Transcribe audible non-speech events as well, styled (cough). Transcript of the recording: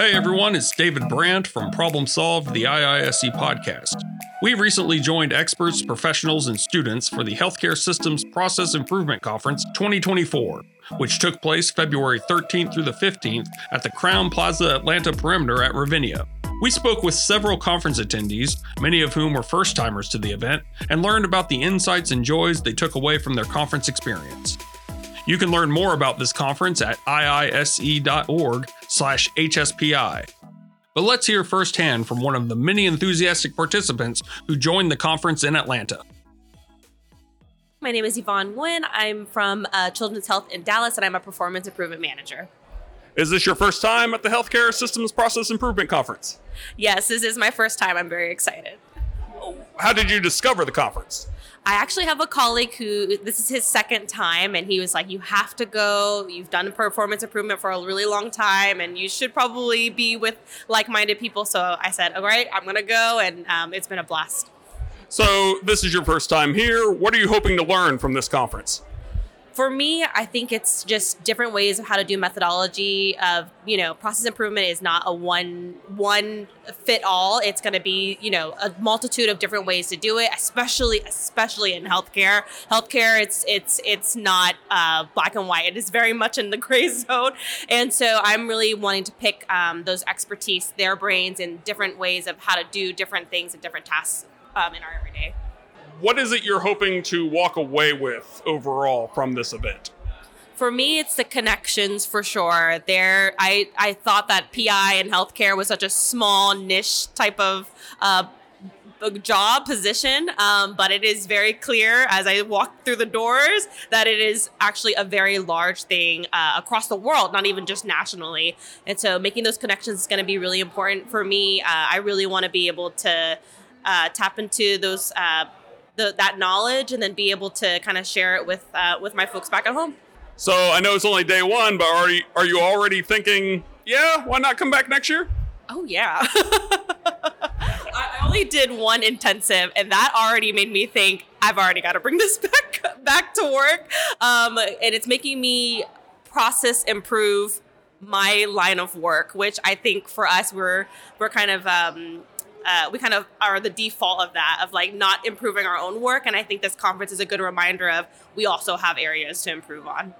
Hey everyone, it's David Brandt from Problem Solved, the IISE podcast. We recently joined experts, professionals, and students for the Healthcare Systems Process Improvement Conference 2024, which took place February 13th through the 15th at the Crowne Plaza Atlanta Perimeter at Ravinia. We spoke with several conference attendees, many of whom were first timers to the event, and learned about the insights and joys they took away from their conference experience. You can learn more about this conference at iise.org slash HSPI. But let's hear firsthand from one of the many enthusiastic participants who joined the conference in Atlanta. My name is Yvonne Nguyen. I'm from uh, Children's Health in Dallas, and I'm a performance improvement manager. Is this your first time at the Healthcare Systems Process Improvement Conference? Yes, this is my first time. I'm very excited. How did you discover the conference? I actually have a colleague who this is his second time, and he was like, "You have to go. You've done performance improvement for a really long time, and you should probably be with like-minded people." So I said, "All right, I'm gonna go," and um, it's been a blast. So this is your first time here. What are you hoping to learn from this conference? For me, I think it's just different ways of how to do methodology of, you know, process improvement is not a one one fit all. It's going to be, you know, a multitude of different ways to do it, especially especially in healthcare. Healthcare it's it's it's not uh, black and white. It is very much in the (laughs) gray zone. And so I'm really wanting to pick um, those expertise, their brains in different ways of how to do different things and different tasks um, in our everyday what is it you're hoping to walk away with overall from this event? For me, it's the connections for sure. There, I I thought that PI and healthcare was such a small niche type of uh, job position, um, but it is very clear as I walk through the doors that it is actually a very large thing uh, across the world, not even just nationally. And so, making those connections is going to be really important for me. Uh, I really want to be able to uh, tap into those uh, the, that knowledge and then be able to kind of share it with uh, with my folks back at home. So I know it's only day one, but are you, are you already thinking, yeah, why not come back next year? Oh yeah. (laughs) I only did one intensive, and that already made me think I've already got to bring this (laughs) back back to work. Um, and it's making me process improve my line of work, which I think for us we're we're kind of um, uh, we kind of are the default of that of like not improving our own work. And i think this conference is a good reminder of we also have areas to improve on